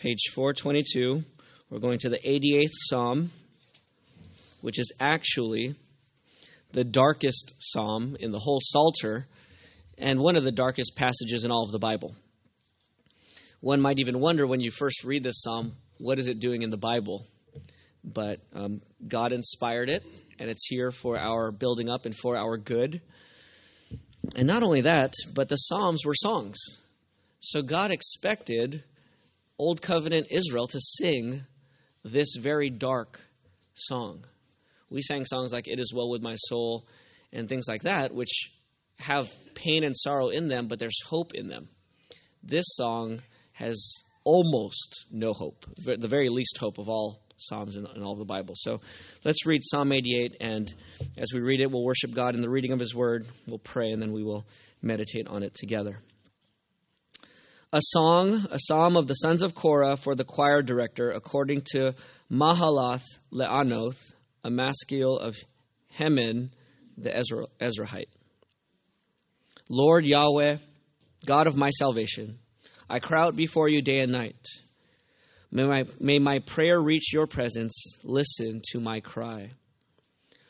page 422. We're going to the 88th Psalm, which is actually the darkest psalm in the whole Psalter and one of the darkest passages in all of the Bible. One might even wonder when you first read this psalm, what is it doing in the Bible? But um, God inspired it, and it's here for our building up and for our good. And not only that, but the Psalms were songs. So God expected Old Covenant Israel to sing this very dark song. We sang songs like It Is Well With My Soul and things like that, which have pain and sorrow in them, but there's hope in them. This song has almost no hope, the very least hope of all Psalms in, in all the Bible. So let's read Psalm 88, and as we read it, we'll worship God in the reading of His Word, we'll pray, and then we will meditate on it together. A song, a psalm of the sons of Korah for the choir director, according to Mahalath Le'anoth, a maskil of Heman, the Ezra, Ezrahite. Lord Yahweh, God of my salvation, I cry out before you day and night. May my, may my prayer reach your presence. Listen to my cry.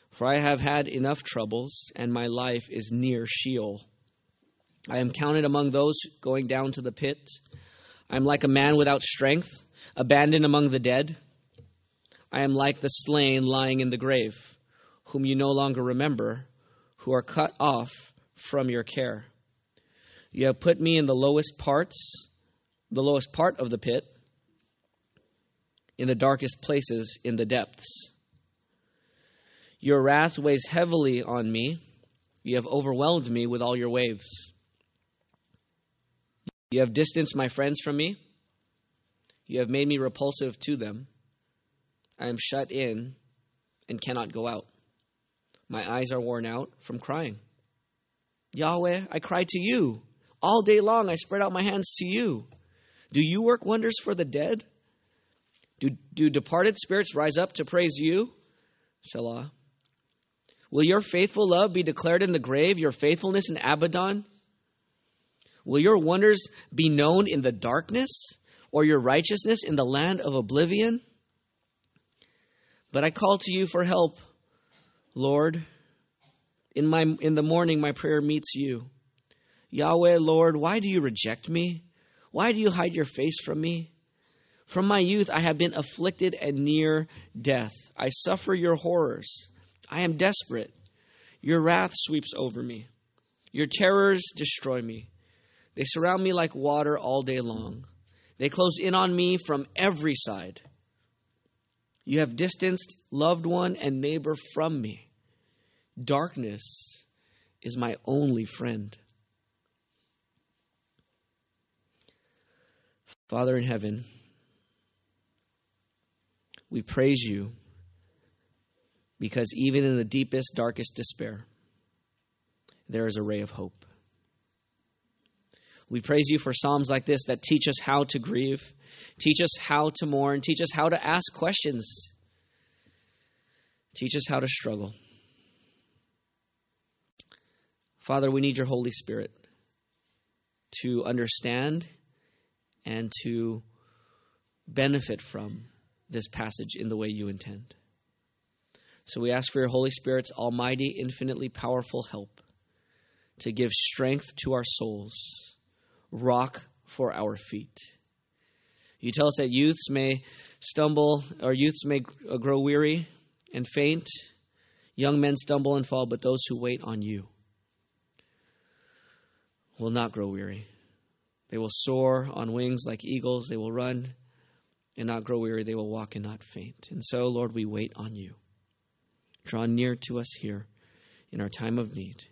For I have had enough troubles, and my life is near Sheol. I am counted among those going down to the pit. I am like a man without strength, abandoned among the dead. I am like the slain lying in the grave, whom you no longer remember, who are cut off from your care. You have put me in the lowest parts, the lowest part of the pit in the darkest places in the depths. Your wrath weighs heavily on me. You have overwhelmed me with all your waves. You have distanced my friends from me. You have made me repulsive to them. I am shut in and cannot go out. My eyes are worn out from crying. Yahweh, I cry to you. All day long I spread out my hands to you. Do you work wonders for the dead? Do, do departed spirits rise up to praise you? Selah. Will your faithful love be declared in the grave, your faithfulness in Abaddon? Will your wonders be known in the darkness, or your righteousness in the land of oblivion? But I call to you for help, Lord. In, my, in the morning, my prayer meets you. Yahweh, Lord, why do you reject me? Why do you hide your face from me? From my youth I have been afflicted and near death. I suffer your horrors. I am desperate. Your wrath sweeps over me. Your terrors destroy me. They surround me like water all day long. They close in on me from every side. You have distanced loved one and neighbor from me. Darkness is my only friend. Father in heaven, we praise you because even in the deepest, darkest despair, there is a ray of hope. We praise you for Psalms like this that teach us how to grieve, teach us how to mourn, teach us how to ask questions, teach us how to struggle. Father, we need your Holy Spirit to understand and to benefit from this passage in the way you intend. So we ask for your Holy Spirit's almighty, infinitely powerful help to give strength to our souls, rock for our feet. You tell us that youths may stumble, or youths may grow weary and faint. Young men stumble and fall, but those who wait on you will not grow weary. They will soar on wings like eagles. They will run and not grow weary. They will walk and not faint. And so, Lord, we wait on you. Draw near to us here in our time of need,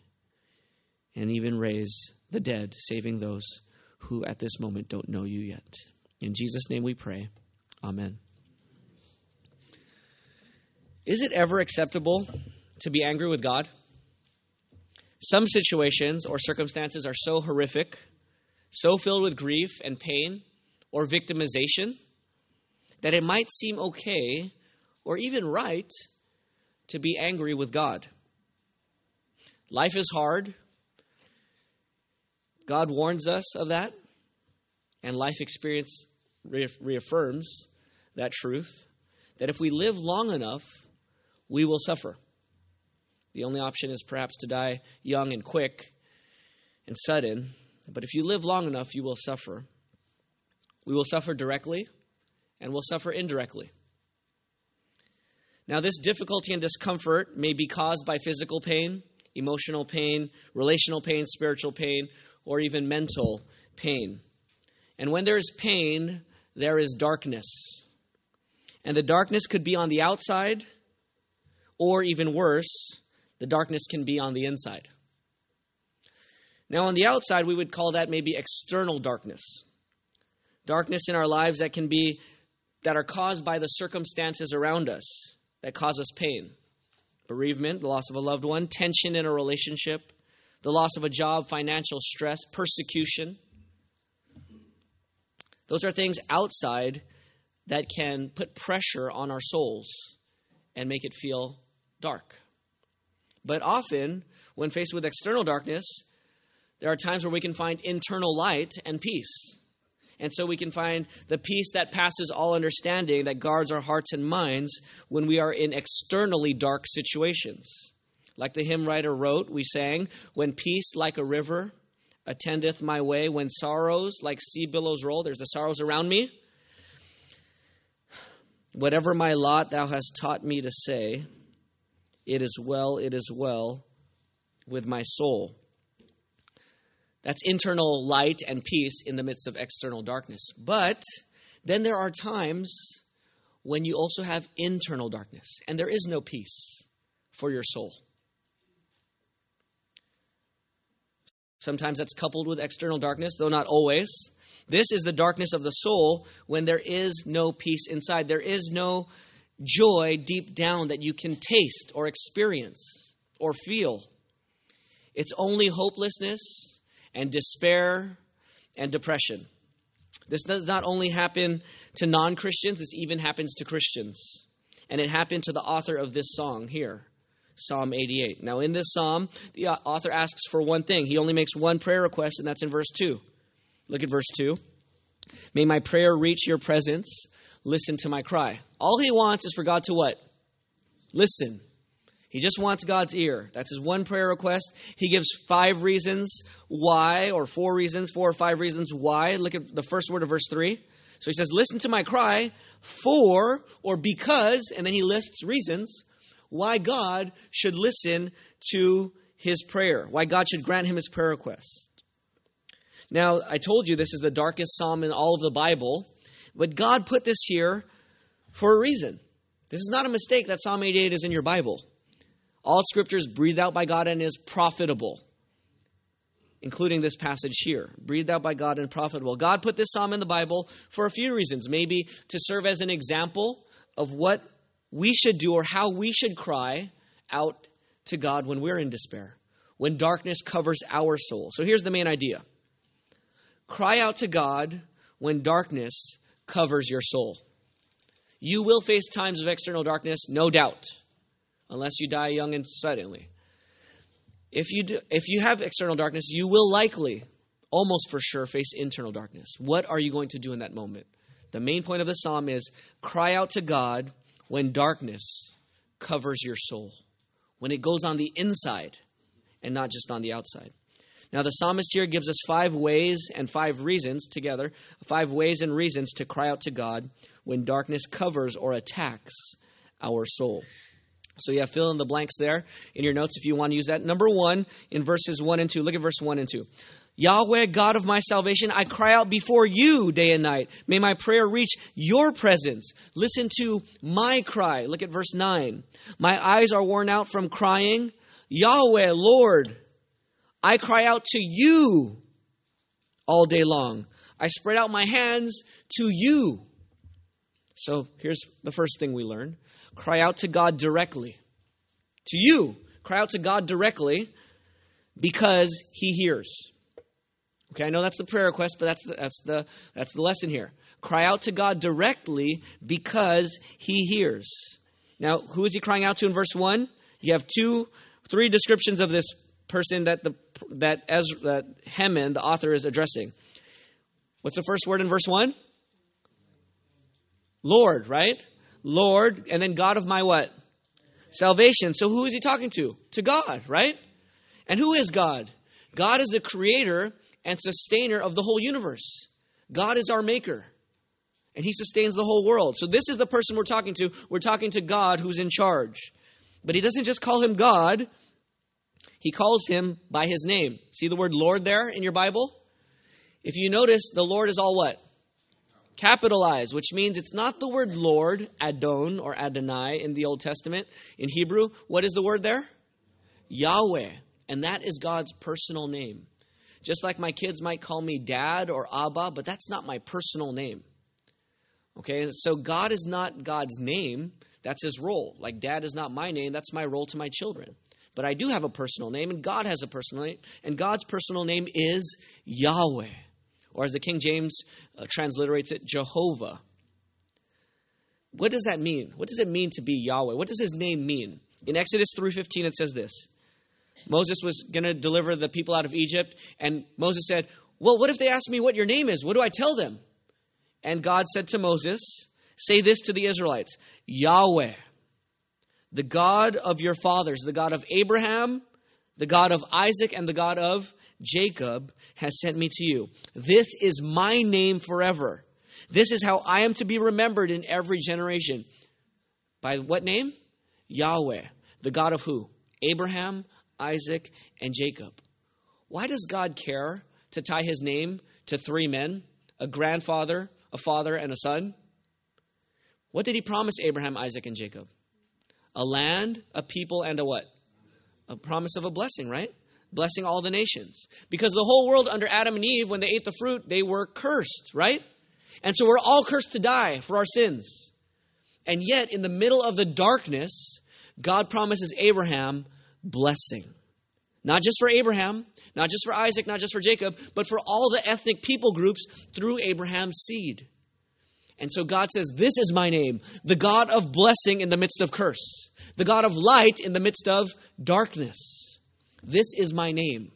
and even raise the dead, saving those who at this moment don't know you yet. In Jesus' name we pray. Amen. Is it ever acceptable to be angry with God? Some situations or circumstances are so horrific, so filled with grief and pain or victimization that it might seem okay or even right to be angry with God. Life is hard. God warns us of that. And life experience reaffirms that truth that if we live long enough, we will suffer. The only option is perhaps to die young and quick and sudden, but if you live long enough, you will suffer. We will suffer directly and we'll suffer indirectly. Now, this difficulty and discomfort may be caused by physical pain, emotional pain, relational pain, spiritual pain, or even mental pain. And when there is pain, there is darkness. And the darkness could be on the outside, or even worse, the darkness can be on the inside. Now, on the outside, we would call that maybe external darkness. Darkness in our lives that can be, that are caused by the circumstances around us that cause us pain. Bereavement, the loss of a loved one, tension in a relationship, the loss of a job, financial stress, persecution. Those are things outside that can put pressure on our souls and make it feel dark. But often, when faced with external darkness, there are times where we can find internal light and peace. And so we can find the peace that passes all understanding that guards our hearts and minds when we are in externally dark situations. Like the hymn writer wrote, we sang, When peace like a river attendeth my way, when sorrows like sea billows roll, there's the sorrows around me. Whatever my lot thou hast taught me to say, it is well, it is well with my soul. That's internal light and peace in the midst of external darkness. But then there are times when you also have internal darkness, and there is no peace for your soul. Sometimes that's coupled with external darkness, though not always. This is the darkness of the soul when there is no peace inside. There is no joy deep down that you can taste or experience or feel. It's only hopelessness and despair and depression. This does not only happen to non Christians, this even happens to Christians. And it happened to the author of this song here, Psalm 88. Now, in this psalm, the uh, author asks for one thing. He only makes one prayer request, and that's in verse 2. Look at verse 2. May my prayer reach your presence. Listen to my cry. All he wants is for God to what? Listen. He just wants God's ear. That's his one prayer request. He gives five reasons why, or four reasons, four or five reasons why. Look at the first word of verse 3. So he says, Listen to my cry for or because, and then he lists reasons why God should listen to his prayer, why God should grant him his prayer request. Now, I told you this is the darkest psalm in all of the Bible, but God put this here for a reason. This is not a mistake that Psalm 88 is in your Bible. All scripture is breathed out by God and is profitable, including this passage here. Breathed out by God and profitable. God put this psalm in the Bible for a few reasons. Maybe to serve as an example of what we should do or how we should cry out to God when we're in despair, when darkness covers our soul. So here's the main idea cry out to God when darkness covers your soul. You will face times of external darkness, no doubt unless you die young and suddenly. If you, do, if you have external darkness, you will likely, almost for sure, face internal darkness. What are you going to do in that moment? The main point of the psalm is cry out to God when darkness covers your soul, when it goes on the inside and not just on the outside. Now, the psalmist here gives us five ways and five reasons together, five ways and reasons to cry out to God when darkness covers or attacks our soul. So yeah, fill in the blanks there in your notes if you want to use that. Number one in verses one and two. Look at verse one and two. Yahweh, God of my salvation, I cry out before you day and night. May my prayer reach your presence. Listen to my cry. Look at verse 9. My eyes are worn out from crying. Yahweh, Lord, I cry out to you all day long. I spread out my hands to you. So here's the first thing we learn Cry out to God directly. To you, cry out to God directly because He hears. Okay, I know that's the prayer request, but that's the, that's the, that's the lesson here. Cry out to God directly because He hears. Now, who is He crying out to in verse 1? You have two, three descriptions of this person that, the, that, Ezra, that Heman, the author, is addressing. What's the first word in verse 1? Lord, right? Lord, and then God of my what? Salvation. So who is he talking to? To God, right? And who is God? God is the creator and sustainer of the whole universe. God is our maker. And he sustains the whole world. So this is the person we're talking to. We're talking to God who's in charge. But he doesn't just call him God, he calls him by his name. See the word Lord there in your Bible? If you notice, the Lord is all what? Capitalized, which means it's not the word Lord, Adon or Adonai in the Old Testament. In Hebrew, what is the word there? Yahweh. And that is God's personal name. Just like my kids might call me dad or Abba, but that's not my personal name. Okay, so God is not God's name, that's his role. Like dad is not my name, that's my role to my children. But I do have a personal name, and God has a personal name, and God's personal name is Yahweh. Or as the King James uh, transliterates it, Jehovah. What does that mean? What does it mean to be Yahweh? What does his name mean? In Exodus 3:15 it says this. Moses was going to deliver the people out of Egypt and Moses said, "Well, what if they ask me what your name is? What do I tell them?" And God said to Moses, Say this to the Israelites Yahweh, the God of your fathers, the God of Abraham, the God of Isaac, and the God of Jacob, has sent me to you. This is my name forever. This is how I am to be remembered in every generation. By what name? Yahweh, the God of who? Abraham, Isaac, and Jacob. Why does God care to tie his name to three men? A grandfather, a father, and a son. What did he promise Abraham, Isaac, and Jacob? A land, a people, and a what? A promise of a blessing, right? Blessing all the nations. Because the whole world under Adam and Eve, when they ate the fruit, they were cursed, right? And so we're all cursed to die for our sins. And yet, in the middle of the darkness, God promises Abraham blessing. Not just for Abraham, not just for Isaac, not just for Jacob, but for all the ethnic people groups through Abraham's seed. And so God says, This is my name, the God of blessing in the midst of curse, the God of light in the midst of darkness. This is my name,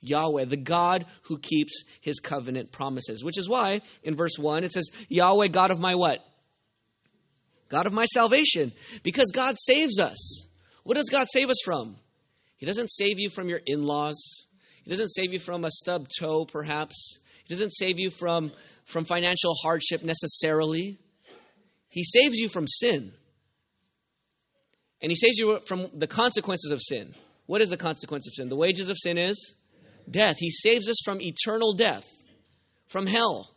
Yahweh, the God who keeps his covenant promises. Which is why in verse 1 it says, Yahweh, God of my what? God of my salvation. Because God saves us. What does God save us from? He doesn't save you from your in laws. He doesn't save you from a stubbed toe, perhaps. He doesn't save you from, from financial hardship necessarily. He saves you from sin. And he saves you from the consequences of sin. What is the consequence of sin? The wages of sin is death. He saves us from eternal death, from hell.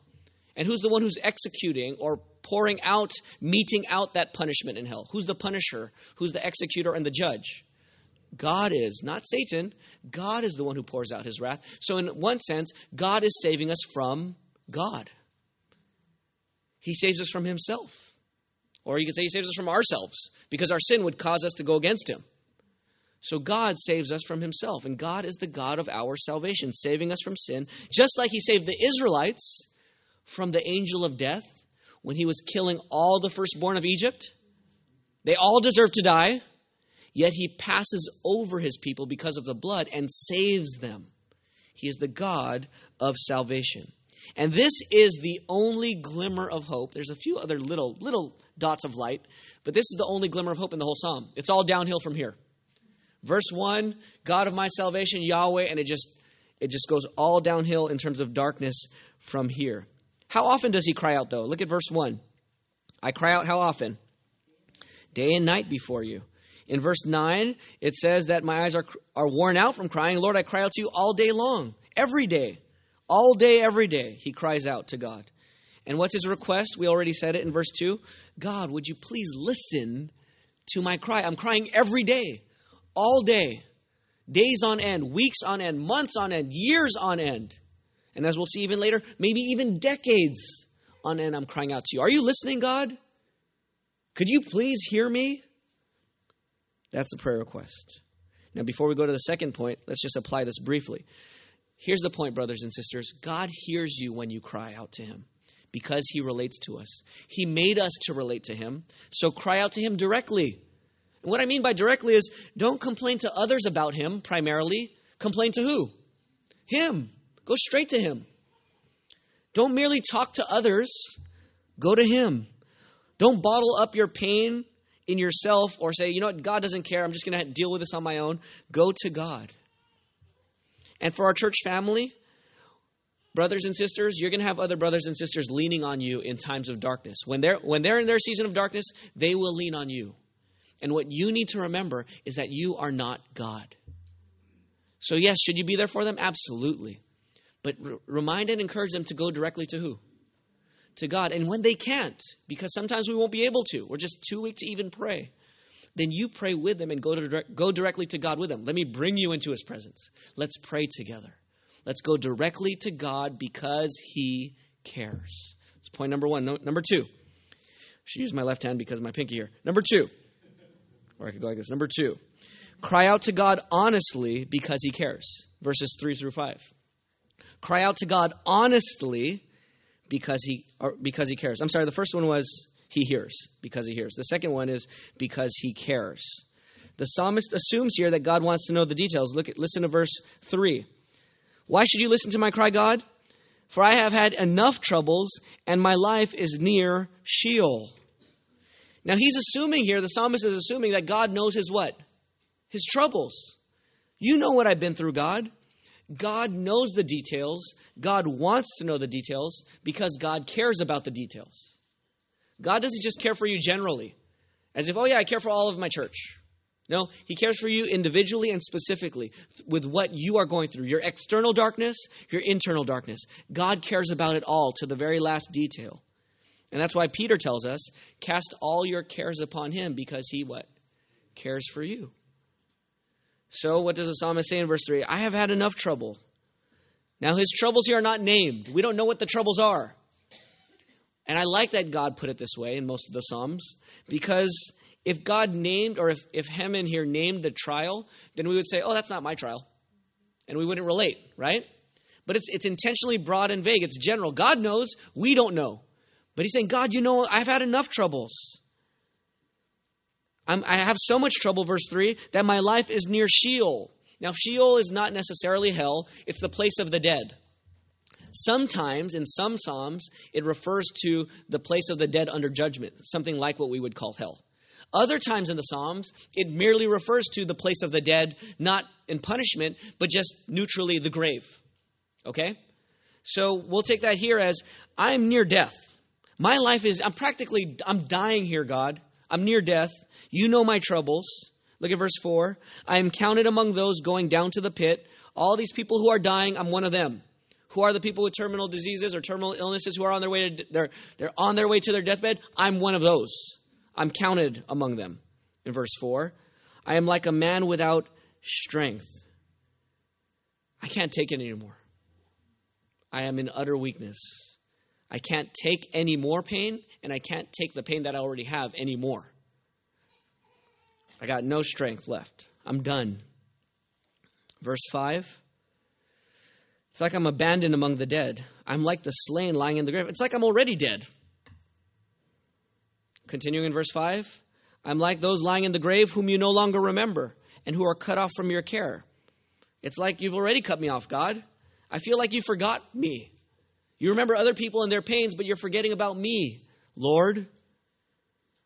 And who's the one who's executing or pouring out, meting out that punishment in hell? Who's the punisher? Who's the executor and the judge? God is, not Satan. God is the one who pours out his wrath. So, in one sense, God is saving us from God. He saves us from himself. Or you could say he saves us from ourselves because our sin would cause us to go against him. So God saves us from himself, and God is the God of our salvation, saving us from sin, just like he saved the Israelites from the angel of death when he was killing all the firstborn of Egypt. They all deserved to die. Yet he passes over his people because of the blood and saves them. He is the God of salvation. And this is the only glimmer of hope. There's a few other little little dots of light, but this is the only glimmer of hope in the whole psalm. It's all downhill from here. Verse 1, God of my salvation, Yahweh, and it just it just goes all downhill in terms of darkness from here. How often does he cry out though? Look at verse 1. I cry out how often? Day and night before you. In verse 9, it says that my eyes are, are worn out from crying. Lord, I cry out to you all day long, every day. All day, every day, he cries out to God. And what's his request? We already said it in verse 2. God, would you please listen to my cry? I'm crying every day, all day, days on end, weeks on end, months on end, years on end. And as we'll see even later, maybe even decades on end, I'm crying out to you. Are you listening, God? Could you please hear me? That's the prayer request. Now, before we go to the second point, let's just apply this briefly. Here's the point, brothers and sisters God hears you when you cry out to Him because He relates to us. He made us to relate to Him, so cry out to Him directly. And what I mean by directly is don't complain to others about Him primarily. Complain to who? Him. Go straight to Him. Don't merely talk to others, go to Him. Don't bottle up your pain in yourself or say, you know what, God doesn't care. I'm just going to deal with this on my own. Go to God. And for our church family, brothers and sisters, you're going to have other brothers and sisters leaning on you in times of darkness. When they're when they're in their season of darkness, they will lean on you. And what you need to remember is that you are not God. So yes, should you be there for them? Absolutely. But remind and encourage them to go directly to who? To God. And when they can't, because sometimes we won't be able to, we're just too weak to even pray, then you pray with them and go, to, go directly to God with them. Let me bring you into His presence. Let's pray together. Let's go directly to God because He cares. That's point number one. No, number two. I should use my left hand because of my pinky here. Number two. Or I could go like this. Number two. Cry out to God honestly because He cares. Verses 3 through 5. Cry out to God honestly because he because he cares. I'm sorry, the first one was he hears because he hears. The second one is because he cares. The psalmist assumes here that God wants to know the details. Look at listen to verse 3. Why should you listen to my cry, God? For I have had enough troubles and my life is near Sheol. Now he's assuming here, the psalmist is assuming that God knows his what? His troubles. You know what I've been through, God. God knows the details. God wants to know the details because God cares about the details. God doesn't just care for you generally, as if, oh, yeah, I care for all of my church. No, He cares for you individually and specifically with what you are going through your external darkness, your internal darkness. God cares about it all to the very last detail. And that's why Peter tells us, cast all your cares upon Him because He what? Cares for you. So, what does the psalmist say in verse 3? I have had enough trouble. Now, his troubles here are not named. We don't know what the troubles are. And I like that God put it this way in most of the Psalms, because if God named, or if, if Heman here named the trial, then we would say, oh, that's not my trial. And we wouldn't relate, right? But it's, it's intentionally broad and vague. It's general. God knows, we don't know. But he's saying, God, you know, I've had enough troubles. I'm, i have so much trouble, verse 3, that my life is near Sheol. Now, Sheol is not necessarily hell, it's the place of the dead. Sometimes, in some Psalms, it refers to the place of the dead under judgment, something like what we would call hell. Other times in the Psalms, it merely refers to the place of the dead, not in punishment, but just neutrally the grave. Okay? So we'll take that here as I'm near death. My life is, I'm practically, I'm dying here, God. I'm near death. You know my troubles. Look at verse 4. I am counted among those going down to the pit. All these people who are dying, I'm one of them. Who are the people with terminal diseases or terminal illnesses who are on their way to they're, they're on their way to their deathbed? I'm one of those. I'm counted among them. In verse 4, I am like a man without strength. I can't take it anymore. I am in utter weakness. I can't take any more pain, and I can't take the pain that I already have anymore. I got no strength left. I'm done. Verse 5 It's like I'm abandoned among the dead. I'm like the slain lying in the grave. It's like I'm already dead. Continuing in verse 5 I'm like those lying in the grave whom you no longer remember and who are cut off from your care. It's like you've already cut me off, God. I feel like you forgot me. You remember other people and their pains, but you're forgetting about me, Lord.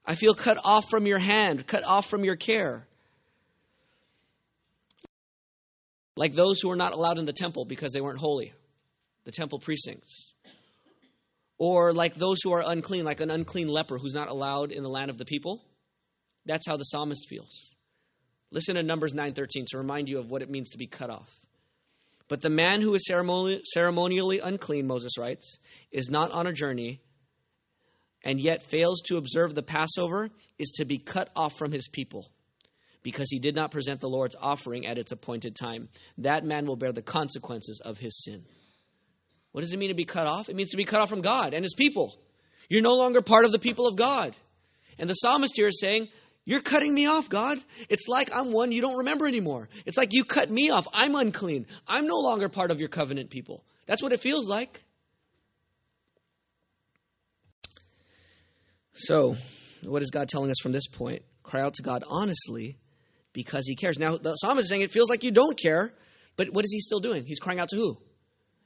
I feel cut off from your hand, cut off from your care. Like those who were not allowed in the temple because they weren't holy, the temple precincts. Or like those who are unclean, like an unclean leper who's not allowed in the land of the people. That's how the psalmist feels. Listen to Numbers 9:13 to remind you of what it means to be cut off. But the man who is ceremonially unclean, Moses writes, is not on a journey and yet fails to observe the Passover is to be cut off from his people because he did not present the Lord's offering at its appointed time. That man will bear the consequences of his sin. What does it mean to be cut off? It means to be cut off from God and his people. You're no longer part of the people of God. And the psalmist here is saying, You're cutting me off, God. It's like I'm one you don't remember anymore. It's like you cut me off. I'm unclean. I'm no longer part of your covenant people. That's what it feels like. So, what is God telling us from this point? Cry out to God honestly because he cares. Now, the psalmist is saying it feels like you don't care, but what is he still doing? He's crying out to who?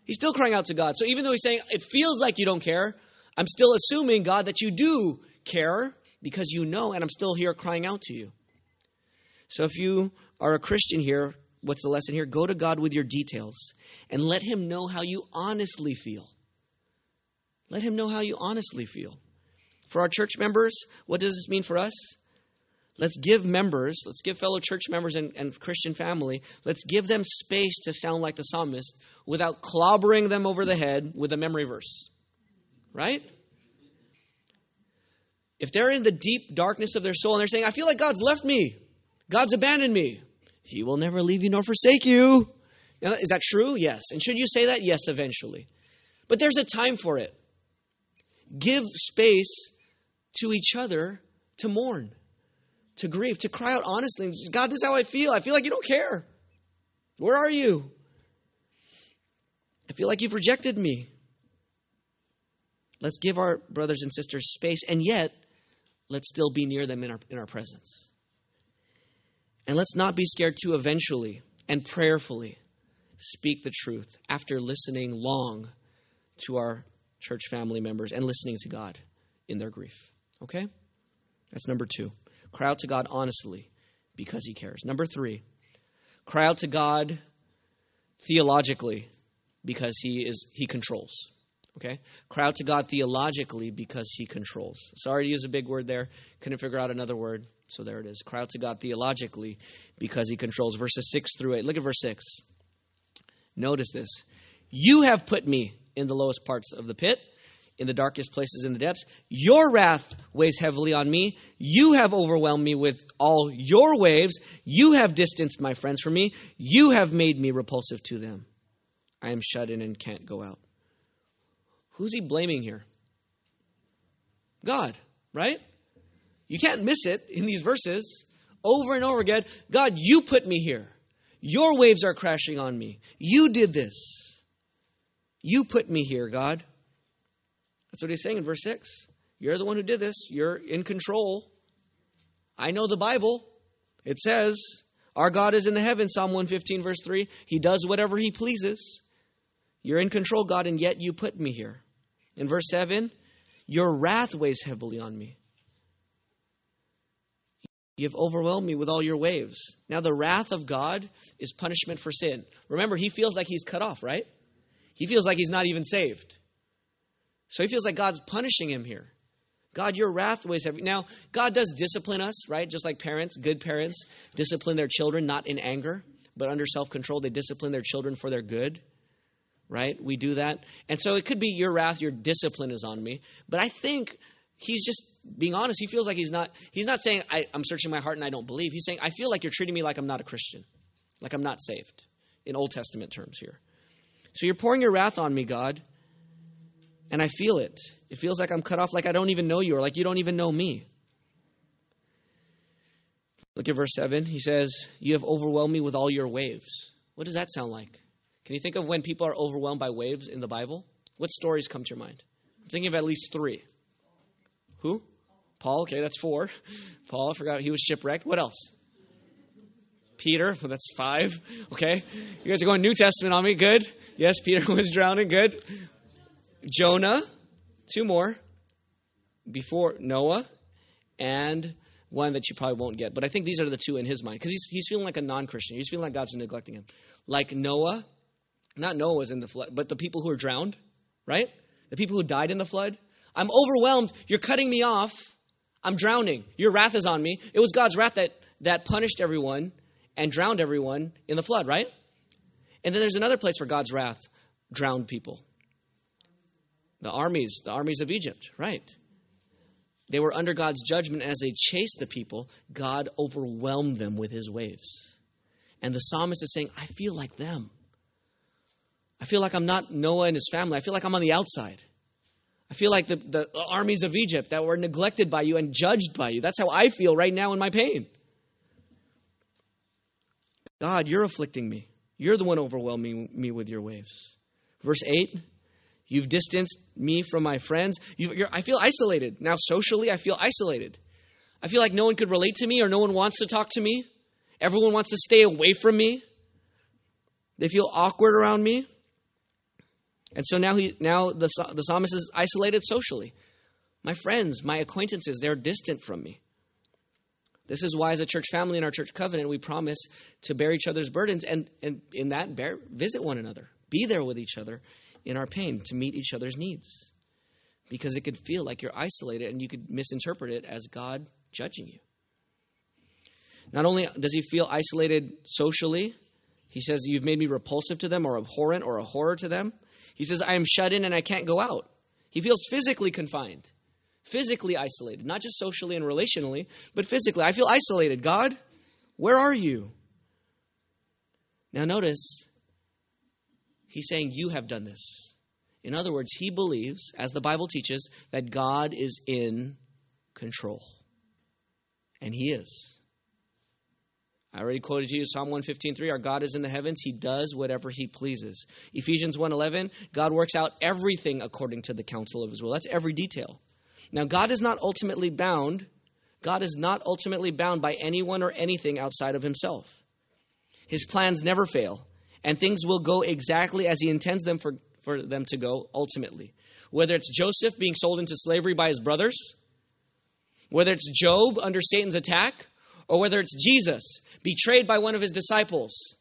He's still crying out to God. So even though he's saying it feels like you don't care, I'm still assuming, God, that you do care because you know, and I'm still here crying out to you. So if you are a Christian here, what's the lesson here? Go to God with your details and let Him know how you honestly feel. Let Him know how you honestly feel. For our church members, what does this mean for us? Let's give members, let's give fellow church members and, and, Christian family, let's give them space to sound like the psalmist without clobbering them over the head with a memory verse. Right? If they're in the deep darkness of their soul and they're saying, I feel like God's left me, God's abandoned me, He will never leave you nor forsake you. Now, is that true? Yes. And should you say that? Yes, eventually. But there's a time for it. Give space to each other to mourn to grieve, to cry out honestly. God, this is how I feel. I feel like you don't care. Where are you? I feel like you've rejected me. Let's give our brothers and sisters space, and yet let's still be near them in our, in our presence. And let's not be scared to eventually and prayerfully speak the truth after listening long to our church family members and listening to God in their grief. Okay? That's number two. Cry out to God honestly because he cares. Number three, cry out to God theologically because he is he controls. Okay? Cry out to God theologically because he controls. Sorry to use a big word there. Couldn't figure out another word. So there it is. Cry out to God theologically because he controls. Verses 6 through 8. Look at verse 6. Notice this. You have put me in the lowest parts of the pit in the darkest places in the depths. Your wrath weighs heavily on me. You have overwhelmed me with all your waves. You have distanced my friends from me. You have made me repulsive to them. I am shut in and can't go out. Who's he blaming here? God, right? You can't miss it in these verses over and over again. God, you put me here. Your waves are crashing on me. You did this. You put me here, God. That's what he's saying in verse 6. You're the one who did this. You're in control. I know the Bible. It says, Our God is in the heavens, Psalm 115, verse 3. He does whatever he pleases. You're in control, God, and yet you put me here. In verse 7, Your wrath weighs heavily on me. You've overwhelmed me with all your waves. Now, the wrath of God is punishment for sin. Remember, he feels like he's cut off, right? He feels like he's not even saved. So he feels like God's punishing him here. God, your wrath weighs heavy. Now, God does discipline us, right? Just like parents, good parents discipline their children not in anger, but under self control. They discipline their children for their good, right? We do that. And so it could be your wrath, your discipline is on me. But I think he's just being honest. He feels like he's not, he's not saying, I, I'm searching my heart and I don't believe. He's saying, I feel like you're treating me like I'm not a Christian, like I'm not saved, in Old Testament terms here. So you're pouring your wrath on me, God and I feel it. It feels like I'm cut off, like I don't even know you, or like you don't even know me. Look at verse 7. He says, You have overwhelmed me with all your waves. What does that sound like? Can you think of when people are overwhelmed by waves in the Bible? What stories come to your mind? I'm thinking of at least three. Who? Paul. Okay, that's four. Paul, I forgot he was shipwrecked. What else? Peter. Well, that's five. Okay. You guys are going New Testament on me. Good. Yes, Peter was drowning. Good. Jonah, two more before Noah, and one that you probably won't get. But I think these are the two in his mind because he's, he's feeling like a non Christian. He's feeling like God's neglecting him. Like Noah, not Noah was in the flood, but the people who were drowned, right? The people who died in the flood. I'm overwhelmed. You're cutting me off. I'm drowning. Your wrath is on me. It was God's wrath that, that punished everyone and drowned everyone in the flood, right? And then there's another place where God's wrath drowned people. The armies, the armies of Egypt, right? They were under God's judgment as they chased the people. God overwhelmed them with his waves. And the psalmist is saying, I feel like them. I feel like I'm not Noah and his family. I feel like I'm on the outside. I feel like the, the armies of Egypt that were neglected by you and judged by you. That's how I feel right now in my pain. God, you're afflicting me. You're the one overwhelming me with your waves. Verse 8 You've distanced me from my friends. I feel isolated. Now, socially, I feel isolated. I feel like no one could relate to me or no one wants to talk to me. Everyone wants to stay away from me. They feel awkward around me. And so now he now the, the psalmist is isolated socially. My friends, my acquaintances, they're distant from me. This is why, as a church family in our church covenant, we promise to bear each other's burdens and, and in that, bear, visit one another, be there with each other in our pain to meet each other's needs. Because it could feel like you're isolated and you could misinterpret it as God judging you. Not only does he feel isolated socially, he says, You've made me repulsive to them or abhorrent or a horror to them. He says, I am shut in and I can't go out. He feels physically confined physically isolated, not just socially and relationally, but physically. I feel isolated. God, where are you? Now, notice, he's saying, You have done this. In other words, he believes, as the Bible teaches, that God is in control. And he is. I already quoted you Psalm 115:3 our God is in the heavens he does whatever he pleases. Ephesians 1:11 God works out everything according to the counsel of his will. That's every detail. Now, God is not ultimately bound. God is not ultimately bound by anyone or anything outside of himself. His plans never fail, and things will go exactly as he intends them for, for them to go ultimately. Whether it's Joseph being sold into slavery by his brothers, whether it's Job under Satan's attack, or whether it's Jesus betrayed by one of his disciples,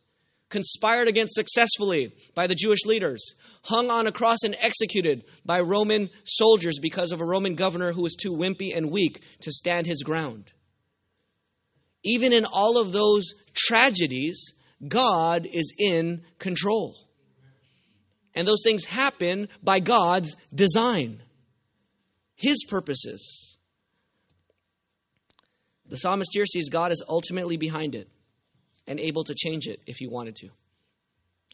conspired against successfully by the Jewish leaders, hung on a cross and executed by Roman soldiers because of a Roman governor who was too wimpy and weak to stand his ground. Even in all of those tragedies, God is in control. And those things happen by God's design, His purposes. The psalmist here sees God as ultimately behind it and able to change it if he wanted to.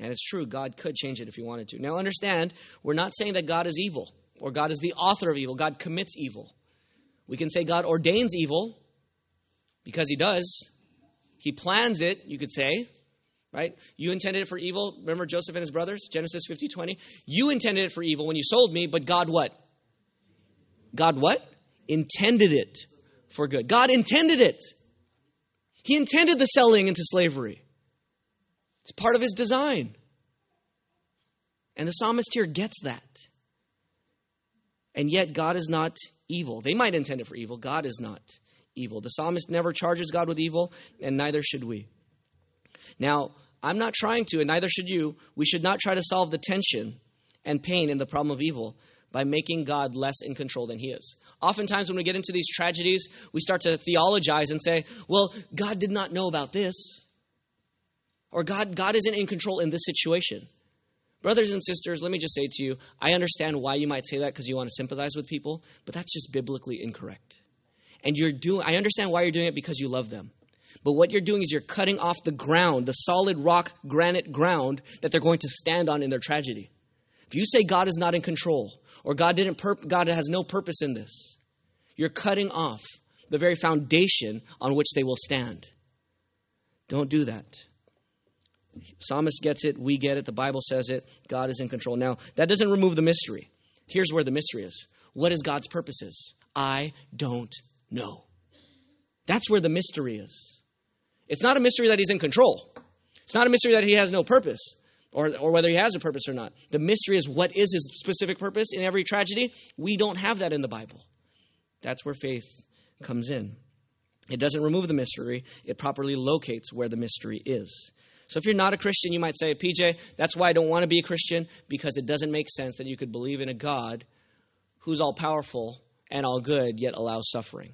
And it's true, God could change it if he wanted to. Now, understand, we're not saying that God is evil or God is the author of evil. God commits evil. We can say God ordains evil because he does. He plans it, you could say, right? You intended it for evil. Remember Joseph and his brothers? Genesis 50 20. You intended it for evil when you sold me, but God what? God what? Intended it for good. God intended it. He intended the selling into slavery. It's part of his design. And the psalmist here gets that. And yet, God is not evil. They might intend it for evil. God is not evil. The psalmist never charges God with evil, and neither should we. Now, I'm not trying to, and neither should you, we should not try to solve the tension and pain in the problem of evil by making God less in control than he is. Oftentimes, when we get into these tragedies, we start to theologize and say, well, God did not know about this. Or God, God isn't in control in this situation. Brothers and sisters, let me just say to you, I understand why you might say that because you want to sympathize with people, but that's just biblically incorrect. And you're doing I understand why you're doing it because you love them. But what you're doing is you're cutting off the ground, the solid rock granite ground that they're going to stand on in their tragedy. If you say God is not in control, or God didn't God has no purpose in this. You're cutting off the very foundation on which they will stand. Don't do that. Psalmist gets it, we get it, the Bible says it, God is in control. Now, that doesn't remove the mystery. Here's where the mystery is. What is God's purposes? I don't know. That's where the mystery is. It's not a mystery that he's in control. It's not a mystery that he has no purpose or, or whether he has a purpose or not. The mystery is what is his specific purpose in every tragedy? We don't have that in the Bible. That's where faith comes in. It doesn't remove the mystery, it properly locates where the mystery is. So if you're not a Christian, you might say, PJ, that's why I don't want to be a Christian, because it doesn't make sense that you could believe in a God who's all powerful and all good, yet allows suffering.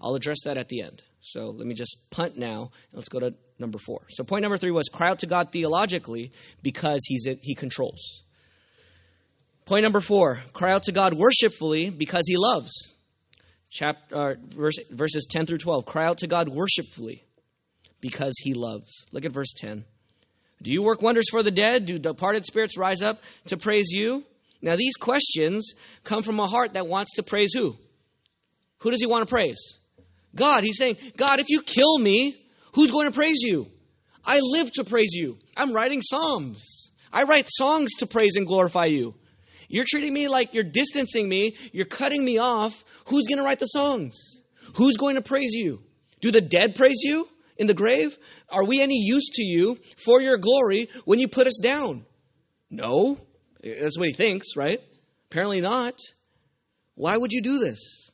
I'll address that at the end. So let me just punt now. Let's go to number four. So point number three was cry out to God theologically because he's he controls. Point number four: cry out to God worshipfully because He loves. Chapter uh, verse, verses ten through twelve. Cry out to God worshipfully because He loves. Look at verse ten. Do you work wonders for the dead? Do departed spirits rise up to praise you? Now these questions come from a heart that wants to praise who? Who does he want to praise? God. He's saying, God, if you kill me, who's going to praise you? I live to praise you. I'm writing psalms. I write songs to praise and glorify you. You're treating me like you're distancing me, you're cutting me off. Who's going to write the songs? Who's going to praise you? Do the dead praise you in the grave? Are we any use to you for your glory when you put us down? No. That's what he thinks, right? Apparently not. Why would you do this?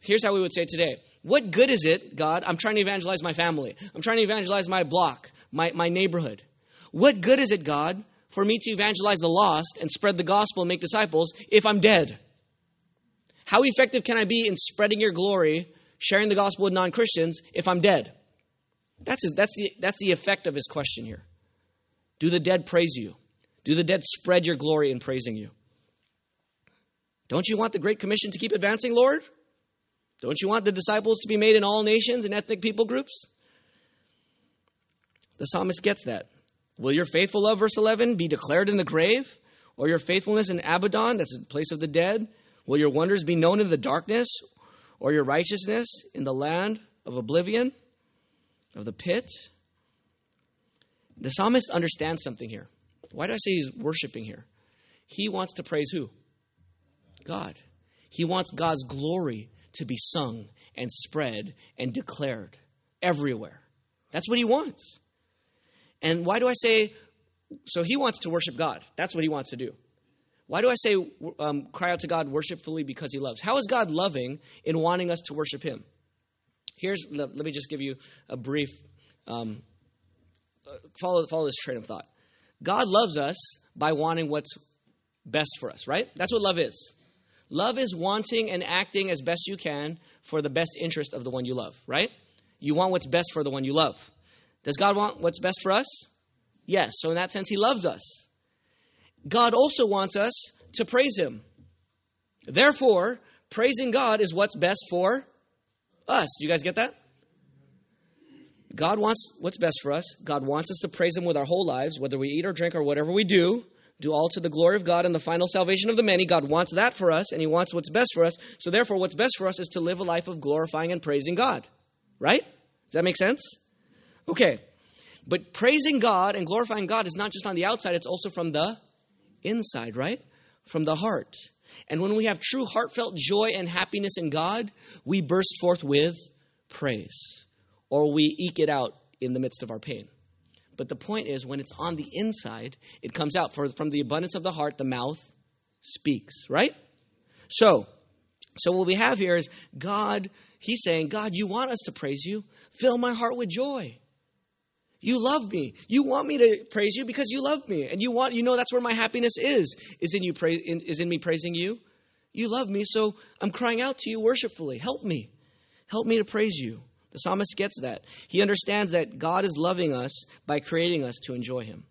Here's how we would say today What good is it, God? I'm trying to evangelize my family, I'm trying to evangelize my block, my, my neighborhood. What good is it, God, for me to evangelize the lost and spread the gospel and make disciples if I'm dead? How effective can I be in spreading your glory, sharing the gospel with non Christians if I'm dead? That's, his, that's, the, that's the effect of his question here. Do the dead praise you? Do the dead spread your glory in praising you? Don't you want the Great Commission to keep advancing, Lord? Don't you want the disciples to be made in all nations and ethnic people groups? The psalmist gets that. Will your faithful love, verse 11, be declared in the grave? Or your faithfulness in Abaddon, that's the place of the dead? Will your wonders be known in the darkness? Or your righteousness in the land of oblivion, of the pit? The psalmist understands something here. Why do I say he's worshiping here? He wants to praise who? God. He wants God's glory to be sung and spread and declared everywhere. That's what he wants. And why do I say, so he wants to worship God? That's what he wants to do. Why do I say um, cry out to God worshipfully because he loves? How is God loving in wanting us to worship him? Here's, let, me just give you a brief, um, follow, follow this train of thought. God loves us by wanting what's best for us, right? That's what love is. Love is wanting and acting as best you can for the best interest of the one you love, right? You want what's best for the one you love. Does God want what's best for us? Yes. So, in that sense, He loves us. God also wants us to praise Him. Therefore, praising God is what's best for us. Do you guys get that? God wants what's best for us. God wants us to praise Him with our whole lives, whether we eat or drink or whatever we do. Do all to the glory of God and the final salvation of the many. God wants that for us, and He wants what's best for us. So, therefore, what's best for us is to live a life of glorifying and praising God. Right? Does that make sense? Okay. But praising God and glorifying God is not just on the outside, it's also from the inside, right? From the heart. And when we have true heartfelt joy and happiness in God, we burst forth with praise, or we eke it out in the midst of our pain. But the point is, when it's on the inside, it comes out. For from the abundance of the heart, the mouth speaks, right? So, so what we have here is God, He's saying, God, you want us to praise you. Fill my heart with joy. You love me. You want me to praise you because you love me, and you want you know that's where my happiness is is in you is in me praising you. You love me, so I'm crying out to you worshipfully. Help me, help me to praise you. The psalmist gets that. He understands that God is loving us by creating us to enjoy Him.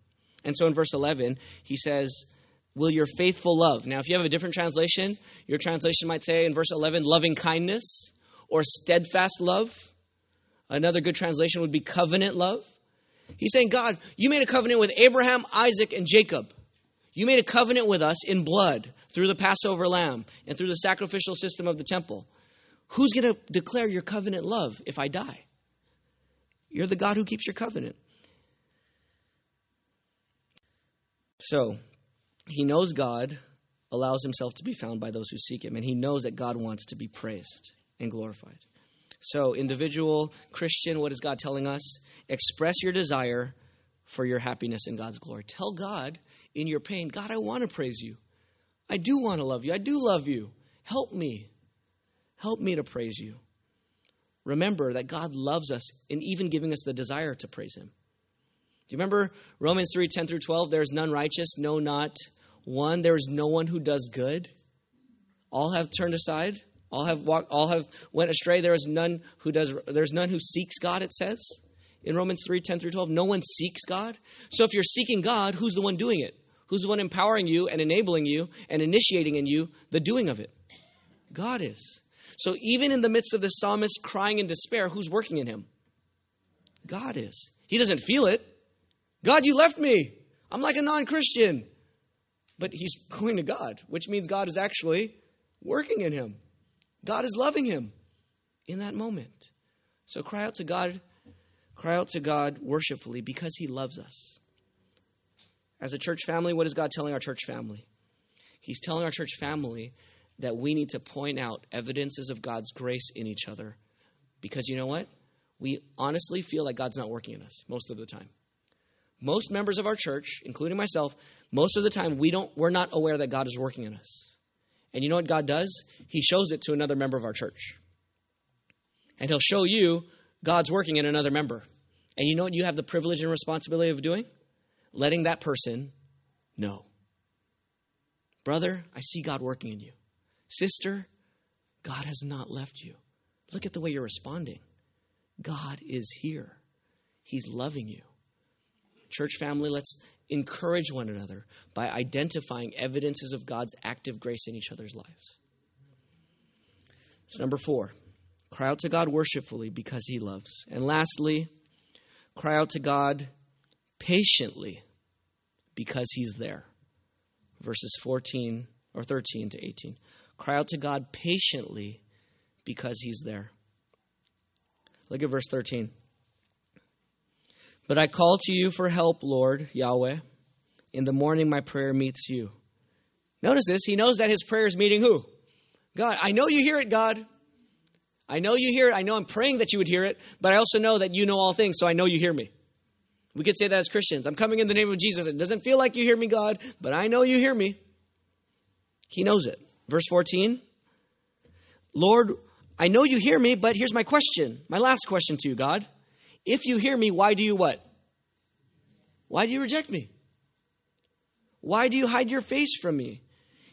And so in verse 11, he says, Will your faithful love. Now, if you have a different translation, your translation might say in verse 11, loving kindness or steadfast love. Another good translation would be covenant love. He's saying, God, you made a covenant with Abraham, Isaac, and Jacob. You made a covenant with us in blood through the Passover lamb and through the sacrificial system of the temple. Who's going to declare your covenant love if I die? You're the God who keeps your covenant. So, he knows God allows himself to be found by those who seek him, and he knows that God wants to be praised and glorified. So, individual Christian, what is God telling us? Express your desire for your happiness in God's glory. Tell God in your pain, God, I want to praise you. I do want to love you. I do love you. Help me. Help me to praise you. Remember that God loves us in even giving us the desire to praise Him. Do you remember Romans 3 10 through 12? There is none righteous, no, not one. There is no one who does good. All have turned aside. All have walked, all have went astray. There is none who does. There's none who seeks God. It says in Romans three ten through twelve. No one seeks God. So if you're seeking God, who's the one doing it? Who's the one empowering you and enabling you and initiating in you the doing of it? God is. So even in the midst of the psalmist crying in despair, who's working in him? God is. He doesn't feel it. God, you left me. I'm like a non Christian. But he's going to God, which means God is actually working in him. God is loving him in that moment. So cry out to God, cry out to God worshipfully because he loves us. As a church family, what is God telling our church family? He's telling our church family that we need to point out evidences of God's grace in each other. Because you know what? We honestly feel like God's not working in us most of the time. most members of our church, including myself, most of the time we don't we're not aware that God is working in us. And you know what God does? He shows it to another member of our church. And he'll show you God's working in another member. And you know what you have the privilege and responsibility of doing? Letting that person know. Brother, I see God working in you. Sister, God has not left you. Look at the way you're responding. God is here. He's loving you. Church family, let's encourage one another by identifying evidences of God's active grace in each other's lives. So, number four, cry out to God worshipfully because He loves. And lastly, cry out to God patiently because He's there. Verses 14 or 13 to 18. Cry out to God patiently because He's there. Look at verse 13. But I call to you for help, Lord Yahweh. In the morning, my prayer meets you. Notice this. He knows that his prayer is meeting who? God. I know you hear it, God. I know you hear it. I know I'm praying that you would hear it, but I also know that you know all things, so I know you hear me. We could say that as Christians. I'm coming in the name of Jesus. It doesn't feel like you hear me, God, but I know you hear me. He knows it. Verse 14 Lord, I know you hear me, but here's my question. My last question to you, God. If you hear me, why do you what? Why do you reject me? Why do you hide your face from me?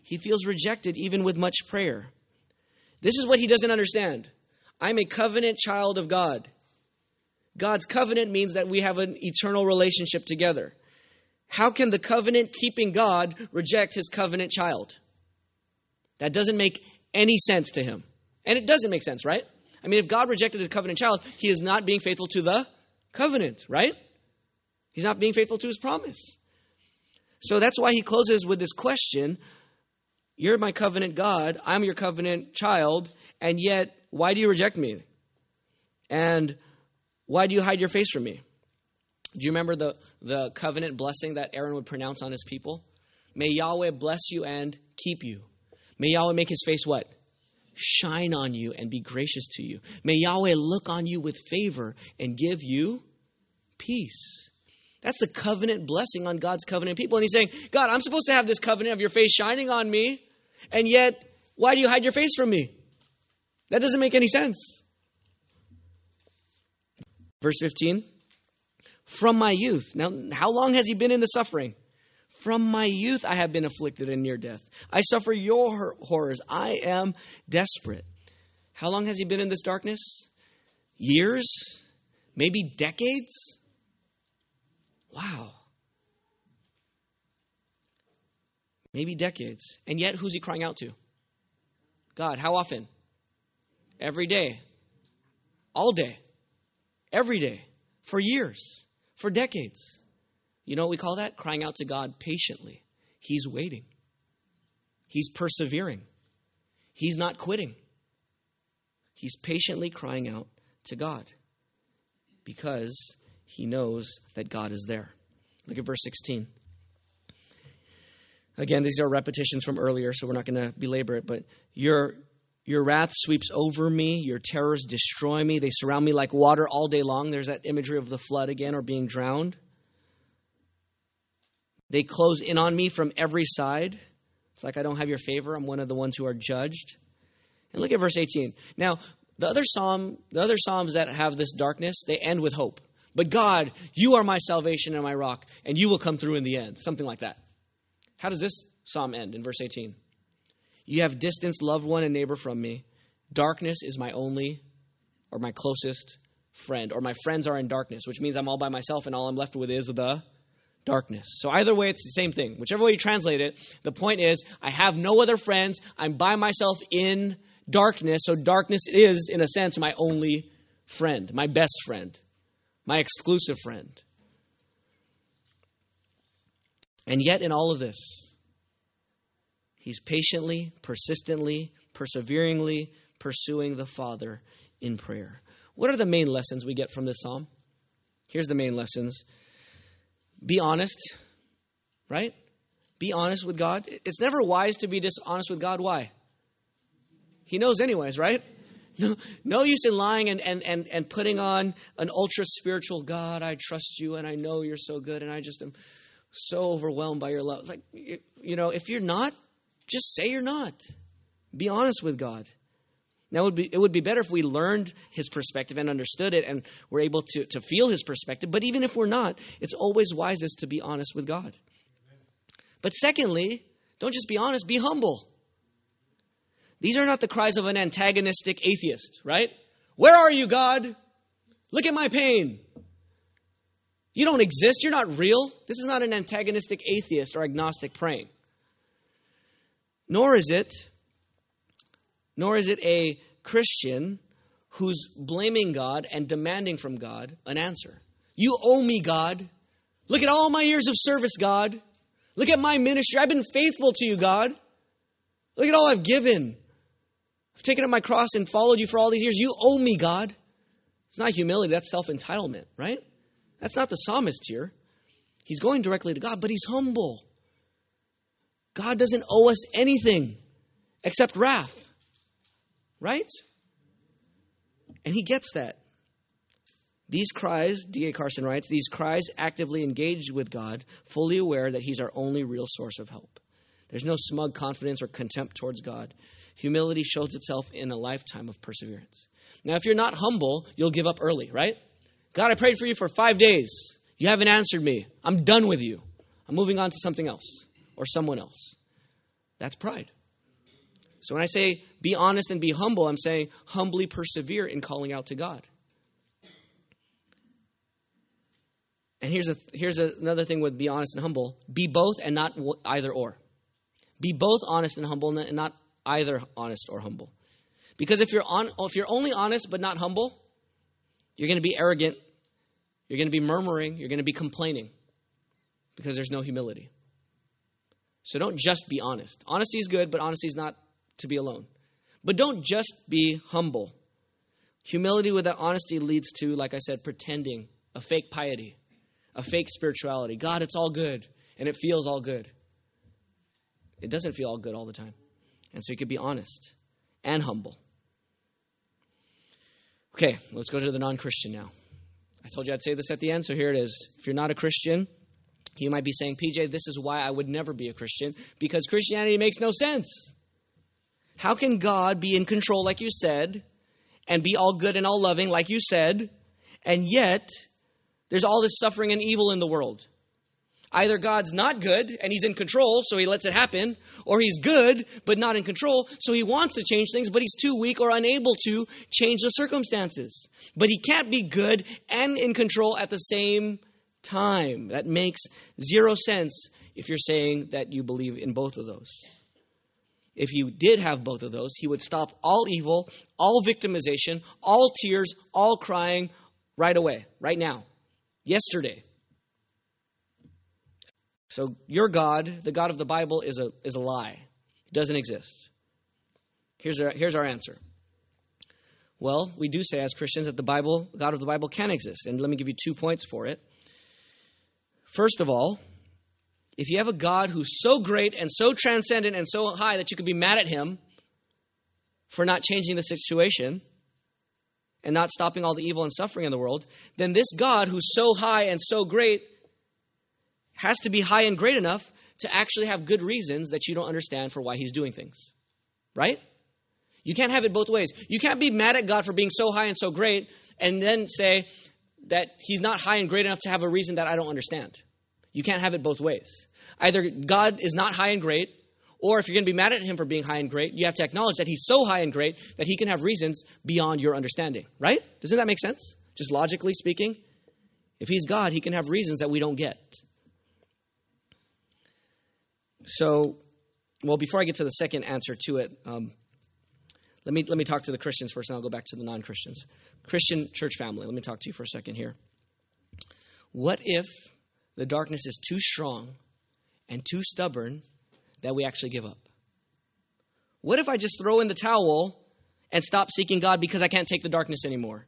He feels rejected even with much prayer. This is what he doesn't understand. I'm a covenant child of God. God's covenant means that we have an eternal relationship together. How can the covenant keeping God reject his covenant child? That doesn't make any sense to him. And it doesn't make sense, right? I mean, if God rejected his covenant child, he is not being faithful to the covenant, right? He's not being faithful to his promise. So that's why he closes with this question You're my covenant God, I'm your covenant child, and yet, why do you reject me? And why do you hide your face from me? Do you remember the, the covenant blessing that Aaron would pronounce on his people? May Yahweh bless you and keep you. May Yahweh make his face what? shine on you and be gracious to you. May Yahweh look on you with favor and give you peace. That's the covenant blessing on God's covenant people. And he's saying, God, I'm supposed to have this covenant of your face shining on me, and yet, why do you hide your face from me? That doesn't make any sense. Verse 15 From my youth. Now, how long has he been in the suffering? From my youth I have been afflicted and near death. I suffer your horrors. I am desperate. How long has he been in this darkness? Years? Maybe decades? Wow. Maybe decades. And yet, who's he crying out to? God. How often? Every day. All day. Every day. For years. For decades. You know what we call that? Crying out to God patiently. He's waiting, He's persevering, He's not quitting. He's patiently crying out to God because he knows that God is there. Look at verse 16. Again, these are repetitions from earlier, so we're not going to belabor it, but your your wrath sweeps over me, your terrors destroy me, they surround me like water all day long. There's that imagery of the flood again or being drowned. They close in on me from every side. It's like I don't have your favor. I'm one of the ones who are judged. And look at verse 18. Now, the other psalm, the other psalms that have this darkness, they end with hope. But God, you are my salvation and my rock, and you will come through in the end. Something like that. How does this psalm end in verse 18? You have distanced loved one and neighbor from me. Darkness is my only or my closest friend, or my friends are in darkness, which means I'm all by myself and all I'm left with is the darkness. So either way, it's the same thing. Whichever way you translate it, the point is, I have no other friends. I'm by myself in darkness. So darkness is, in a sense, my only friend, my best friend, my exclusive friend. And yet, in all of this, he's patiently, persistently, perseveringly pursuing the Father in prayer. What are the main lessons we get from this psalm? Here's the main lessons be honest, right? Be honest with God. It's never wise to be dishonest with God. Why? He knows, anyways, right? No, no use in lying and, and, and, and putting on an ultra spiritual God. I trust you and I know you're so good and I just am so overwhelmed by your love. Like, you know, if you're not, just say you're not. Be honest with God. Now, it would be, it would be better if we learned his perspective and understood it and were able to, to feel his perspective. But even if we're not, it's always wisest to be honest with God. But secondly, don't just be honest, be humble. These are not the cries of an antagonistic atheist, right? Where are you, God? Look at my pain. You don't exist. You're not real. This is not an antagonistic atheist or agnostic praying. Nor is it nor is it a Christian who's blaming God and demanding from God an answer. You owe me, God. Look at all my years of service, God. Look at my ministry. I've been faithful to you, God. Look at all I've given. I've taken up my cross and followed you for all these years. You owe me, God. It's not humility, that's self entitlement, right? That's not the psalmist here. He's going directly to God, but he's humble. God doesn't owe us anything except wrath. Right? And he gets that. These cries, D.A. Carson writes, these cries actively engage with God, fully aware that He's our only real source of help. There's no smug confidence or contempt towards God. Humility shows itself in a lifetime of perseverance. Now, if you're not humble, you'll give up early, right? God, I prayed for you for five days. You haven't answered me. I'm done with you. I'm moving on to something else or someone else. That's pride. So when I say be honest and be humble, I'm saying humbly persevere in calling out to God. And here's a, here's a, another thing with be honest and humble be both and not either or. Be both honest and humble and not either honest or humble. Because if you're, on, if you're only honest but not humble, you're going to be arrogant, you're going to be murmuring, you're going to be complaining because there's no humility. So don't just be honest. Honesty is good, but honesty is not to be alone. But don't just be humble. Humility without honesty leads to, like I said, pretending, a fake piety, a fake spirituality. God, it's all good, and it feels all good. It doesn't feel all good all the time. And so you could be honest and humble. Okay, let's go to the non Christian now. I told you I'd say this at the end, so here it is. If you're not a Christian, you might be saying, PJ, this is why I would never be a Christian, because Christianity makes no sense. How can God be in control, like you said, and be all good and all loving, like you said, and yet there's all this suffering and evil in the world? Either God's not good and he's in control, so he lets it happen, or he's good but not in control, so he wants to change things, but he's too weak or unable to change the circumstances. But he can't be good and in control at the same time. That makes zero sense if you're saying that you believe in both of those. If he did have both of those, he would stop all evil, all victimization, all tears, all crying right away, right now, yesterday. So your God, the God of the Bible, is a, is a lie. It doesn't exist. Here's our, here's our answer. Well, we do say as Christians that the Bible, God of the Bible, can exist. And let me give you two points for it. First of all, if you have a God who's so great and so transcendent and so high that you can be mad at him for not changing the situation and not stopping all the evil and suffering in the world, then this God who's so high and so great has to be high and great enough to actually have good reasons that you don't understand for why he's doing things. Right? You can't have it both ways. You can't be mad at God for being so high and so great and then say that he's not high and great enough to have a reason that I don't understand. You can't have it both ways. Either God is not high and great, or if you're going to be mad at him for being high and great, you have to acknowledge that he's so high and great that he can have reasons beyond your understanding. Right? Doesn't that make sense? Just logically speaking? If he's God, he can have reasons that we don't get. So, well, before I get to the second answer to it, um, let me let me talk to the Christians first, and I'll go back to the non-Christians. Christian church family, let me talk to you for a second here. What if the darkness is too strong and too stubborn that we actually give up? What if I just throw in the towel and stop seeking God because I can't take the darkness anymore?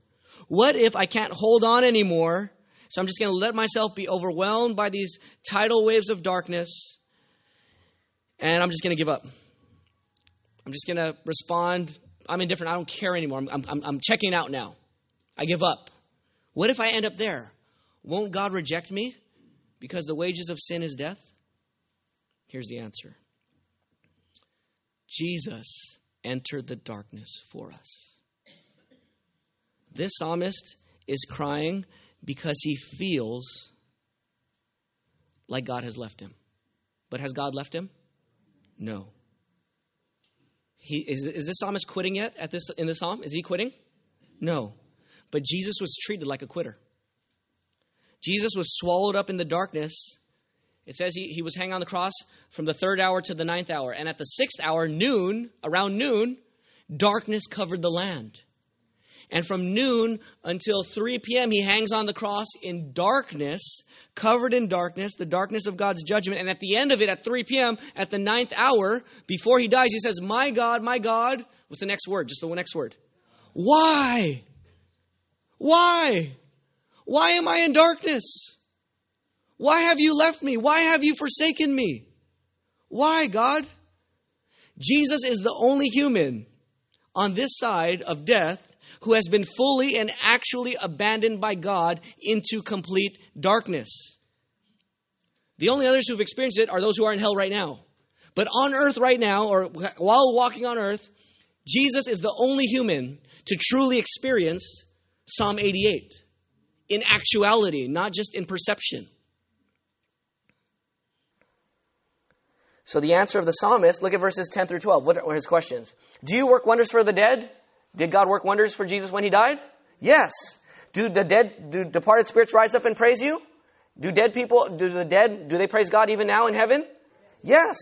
What if I can't hold on anymore? So I'm just going to let myself be overwhelmed by these tidal waves of darkness and I'm just going to give up. I'm just going to respond I'm indifferent. I don't care anymore. I'm, I'm, I'm checking out now. I give up. What if I end up there? Won't God reject me because the wages of sin is death? Here's the answer Jesus entered the darkness for us. This psalmist is crying because he feels like God has left him. But has God left him? No. He, is, is this psalmist quitting yet at this, in the psalm? Is he quitting? No. But Jesus was treated like a quitter. Jesus was swallowed up in the darkness. It says he, he was hanging on the cross from the third hour to the ninth hour. And at the sixth hour, noon, around noon, darkness covered the land. And from noon until 3 p.m., he hangs on the cross in darkness, covered in darkness, the darkness of God's judgment. And at the end of it, at 3 p.m., at the ninth hour, before he dies, he says, My God, my God. What's the next word? Just the next word. Why? Why? Why am I in darkness? Why have you left me? Why have you forsaken me? Why, God? Jesus is the only human on this side of death who has been fully and actually abandoned by God into complete darkness. The only others who've experienced it are those who are in hell right now. But on earth right now, or while walking on earth, Jesus is the only human to truly experience Psalm 88 in actuality, not just in perception. So, the answer of the psalmist look at verses 10 through 12. What are his questions? Do you work wonders for the dead? Did God work wonders for Jesus when he died? Yes. Do the dead, do departed spirits rise up and praise you? Do dead people, do the dead, do they praise God even now in heaven? Yes.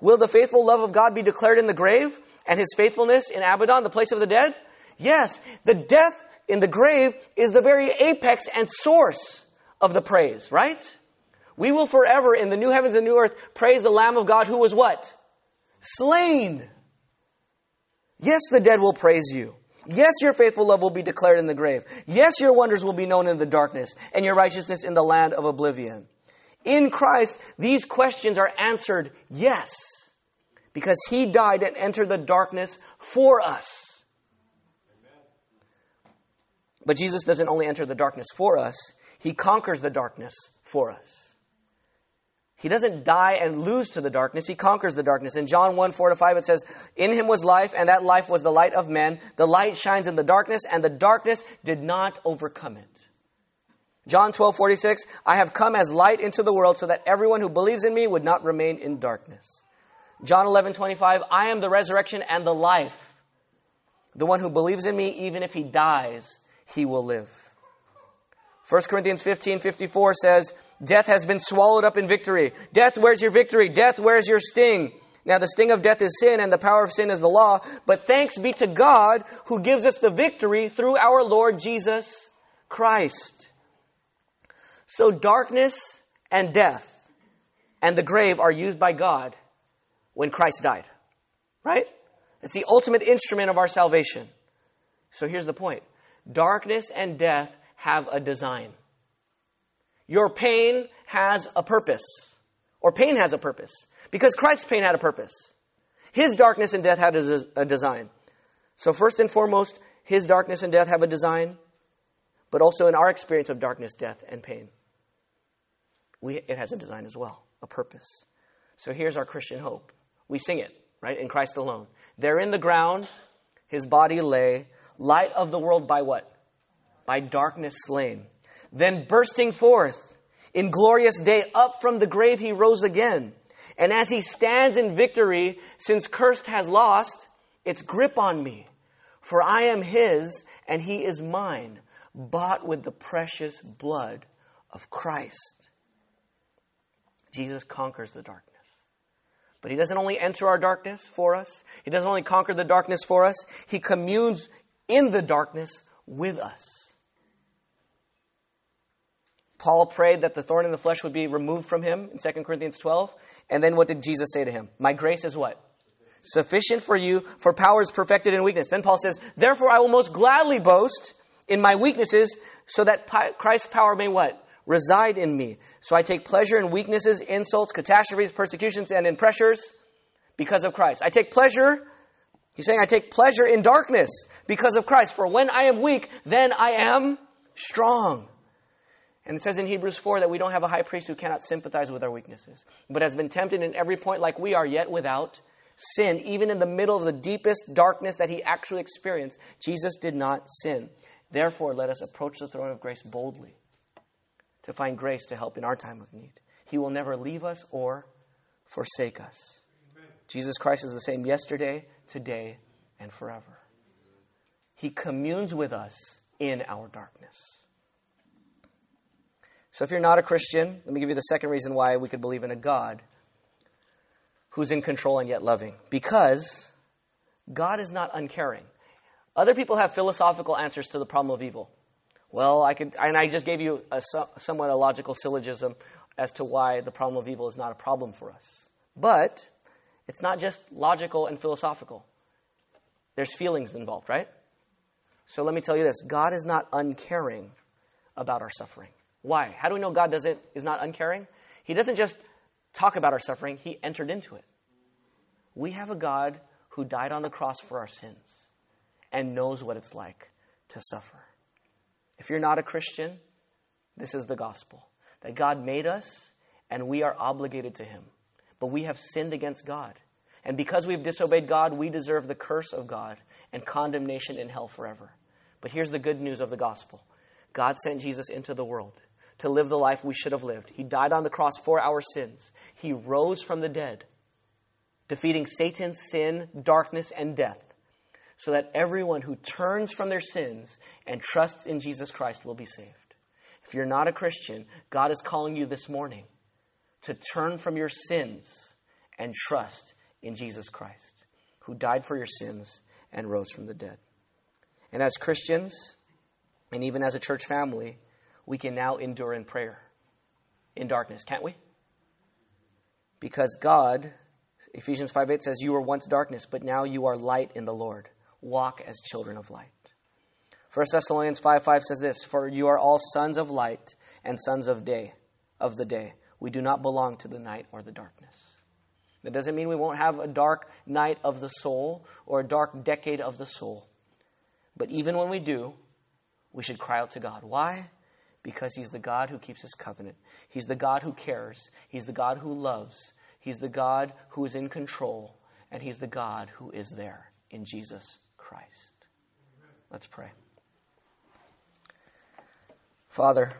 Will the faithful love of God be declared in the grave and his faithfulness in Abaddon, the place of the dead? Yes. The death in the grave is the very apex and source of the praise, right? We will forever in the new heavens and new earth praise the Lamb of God who was what? Slain Yes, the dead will praise you. Yes, your faithful love will be declared in the grave. Yes, your wonders will be known in the darkness, and your righteousness in the land of oblivion. In Christ, these questions are answered yes, because He died and entered the darkness for us. But Jesus doesn't only enter the darkness for us, He conquers the darkness for us. He doesn't die and lose to the darkness. He conquers the darkness. In John 1, 4 to 5, it says, In him was life, and that life was the light of men. The light shines in the darkness, and the darkness did not overcome it. John 12, 46, I have come as light into the world so that everyone who believes in me would not remain in darkness. John 11, 25, I am the resurrection and the life. The one who believes in me, even if he dies, he will live. 1 Corinthians 15, 54 says, Death has been swallowed up in victory. Death, where's your victory? Death, where's your sting? Now, the sting of death is sin, and the power of sin is the law. But thanks be to God who gives us the victory through our Lord Jesus Christ. So, darkness and death and the grave are used by God when Christ died. Right? It's the ultimate instrument of our salvation. So, here's the point darkness and death have a design. Your pain has a purpose, or pain has a purpose, because Christ's pain had a purpose. His darkness and death had a design. So, first and foremost, his darkness and death have a design, but also in our experience of darkness, death, and pain, we, it has a design as well, a purpose. So, here's our Christian hope. We sing it, right, in Christ alone. There in the ground, his body lay, light of the world by what? by darkness slain. Then bursting forth in glorious day, up from the grave he rose again. And as he stands in victory, since cursed has lost its grip on me, for I am his and he is mine, bought with the precious blood of Christ. Jesus conquers the darkness. But he doesn't only enter our darkness for us, he doesn't only conquer the darkness for us, he communes in the darkness with us. Paul prayed that the thorn in the flesh would be removed from him in 2 Corinthians 12. And then what did Jesus say to him? My grace is what? Sufficient for you, for power is perfected in weakness. Then Paul says, Therefore I will most gladly boast in my weaknesses, so that Christ's power may what? Reside in me. So I take pleasure in weaknesses, insults, catastrophes, persecutions, and in pressures because of Christ. I take pleasure He's saying, I take pleasure in darkness because of Christ. For when I am weak, then I am strong. And it says in Hebrews 4 that we don't have a high priest who cannot sympathize with our weaknesses, but has been tempted in every point like we are, yet without sin. Even in the middle of the deepest darkness that he actually experienced, Jesus did not sin. Therefore, let us approach the throne of grace boldly to find grace to help in our time of need. He will never leave us or forsake us. Jesus Christ is the same yesterday, today, and forever. He communes with us in our darkness. So, if you're not a Christian, let me give you the second reason why we could believe in a God who's in control and yet loving. Because God is not uncaring. Other people have philosophical answers to the problem of evil. Well, I could, and I just gave you a somewhat a logical syllogism as to why the problem of evil is not a problem for us. But it's not just logical and philosophical. There's feelings involved, right? So let me tell you this God is not uncaring about our suffering. Why? How do we know God doesn't, is not uncaring? He doesn't just talk about our suffering, He entered into it. We have a God who died on the cross for our sins and knows what it's like to suffer. If you're not a Christian, this is the gospel that God made us and we are obligated to Him. But we have sinned against God. And because we've disobeyed God, we deserve the curse of God and condemnation in hell forever. But here's the good news of the gospel God sent Jesus into the world to live the life we should have lived. He died on the cross for our sins, He rose from the dead, defeating Satan, sin, darkness, and death so that everyone who turns from their sins and trusts in Jesus Christ will be saved. If you're not a Christian, God is calling you this morning to turn from your sins and trust in Jesus Christ, who died for your sins and rose from the dead. And as Christians, and even as a church family, we can now endure in prayer in darkness, can't we? Because God, Ephesians 5 8 says, You were once darkness, but now you are light in the Lord walk as children of light. 1 Thessalonians 5 5 says this For you are all sons of light and sons of day, of the day. We do not belong to the night or the darkness. That doesn't mean we won't have a dark night of the soul or a dark decade of the soul. But even when we do, we should cry out to God. Why? Because He's the God who keeps His covenant. He's the God who cares. He's the God who loves. He's the God who is in control. And He's the God who is there in Jesus Christ. Let's pray. Father,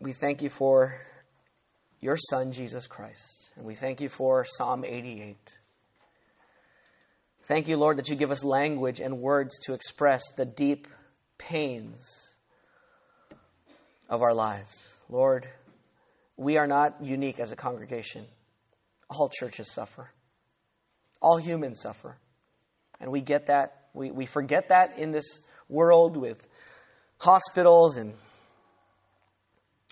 we thank you for your Son, Jesus Christ, and we thank you for Psalm 88. Thank you, Lord, that you give us language and words to express the deep pains of our lives. Lord, we are not unique as a congregation. All churches suffer, all humans suffer. And we get that. We, we forget that in this world with hospitals and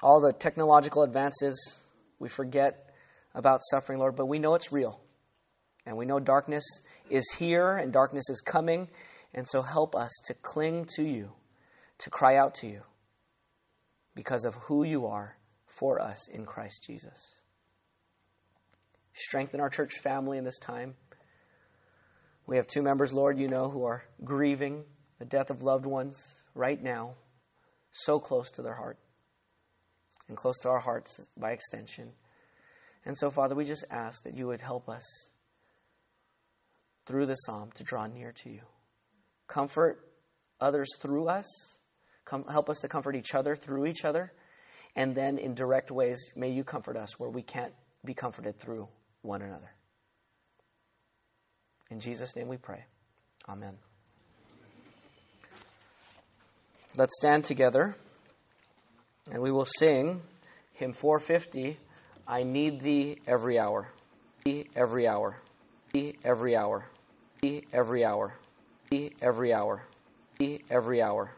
all the technological advances. We forget about suffering, Lord, but we know it's real. And we know darkness is here and darkness is coming. And so help us to cling to you, to cry out to you because of who you are for us in Christ Jesus. Strengthen our church family in this time. We have two members, Lord, you know, who are grieving the death of loved ones right now, so close to their heart and close to our hearts by extension. And so, Father, we just ask that you would help us through the psalm to draw near to you. Comfort others through us. Come, help us to comfort each other through each other. And then, in direct ways, may you comfort us where we can't be comforted through one another. In Jesus' name we pray. Amen. Let's stand together and we will sing hymn 450 I need thee every hour. Thee every hour. Thee every hour. Thee every hour. Thee every hour. Thee every hour.